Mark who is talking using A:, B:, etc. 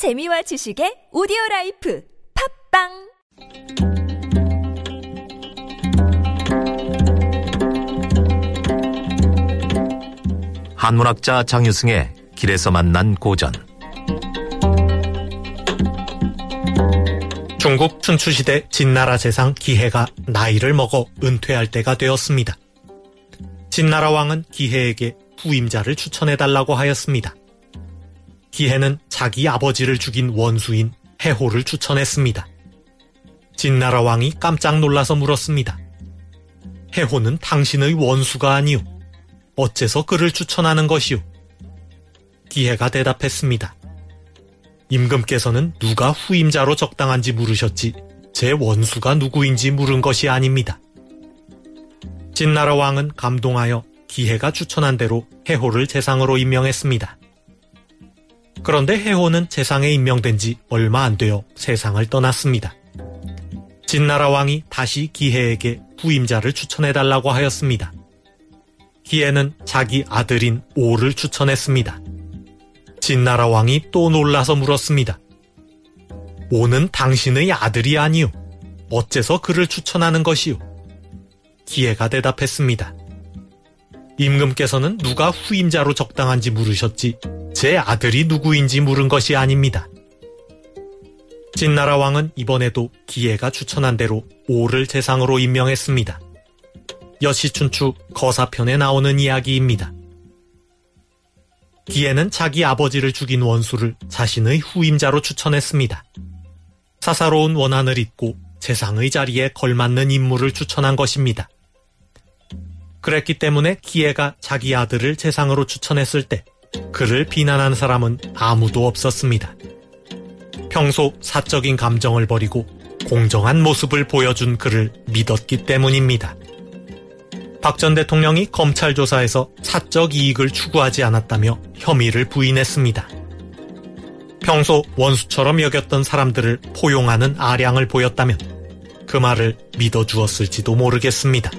A: 재미와 지식의 오디오 라이프 팟빵
B: 한문학자 장유승의 길에서 만난 고전
C: 중국 춘추시대 진나라 재상 기해가 나이를 먹어 은퇴할 때가 되었습니다. 진나라 왕은 기해에게 후임자를 추천해달라고 하였습니다. 기해는 자기 아버지를 죽인 원수인 해호를 추천했습니다. 진나라 왕이 깜짝 놀라서 물었습니다. 해호는 당신의 원수가 아니오. 어째서 그를 추천하는 것이오? 기해가 대답했습니다. 임금께서는 누가 후임자로 적당한지 물으셨지 제 원수가 누구인지 물은 것이 아닙니다. 진나라 왕은 감동하여 기해가 추천한 대로 해호를 재상으로 임명했습니다. 그런데 해호는 재상에 임명된 지 얼마 안 되어 세상을 떠났습니다. 진나라 왕이 다시 기해에게 후임자를 추천해달라고 하였습니다. 기해는 자기 아들인 오를 추천했습니다. 진나라 왕이 또 놀라서 물었습니다. 오는 당신의 아들이 아니오. 어째서 그를 추천하는 것이오? 기해가 대답했습니다. 임금께서는 누가 후임자로 적당한지 물으셨지 제 아들이 누구인지 물은 것이 아닙니다. 진나라 왕은 이번에도 기해가 추천한 대로 오를 재상으로 임명했습니다. 여시춘추 거사편에 나오는 이야기입니다. 기해는 자기 아버지를 죽인 원수를 자신의 후임자로 추천했습니다. 사사로운 원한을 잇고 재상의 자리에 걸맞는 인물을 추천한 것입니다. 그랬기 때문에 기해가 자기 아들을 재상으로 추천했을 때 그를 비난한 사람은 아무도 없었습니다. 평소 사적인 감정을 버리고 공정한 모습을 보여준 그를 믿었기 때문입니다. 박 전 대통령이 검찰 조사에서 사적 이익을 추구하지 않았다며 혐의를 부인했습니다. 평소 원수처럼 여겼던 사람들을 포용하는 아량을 보였다면 그 말을 믿어주었을지도 모르겠습니다.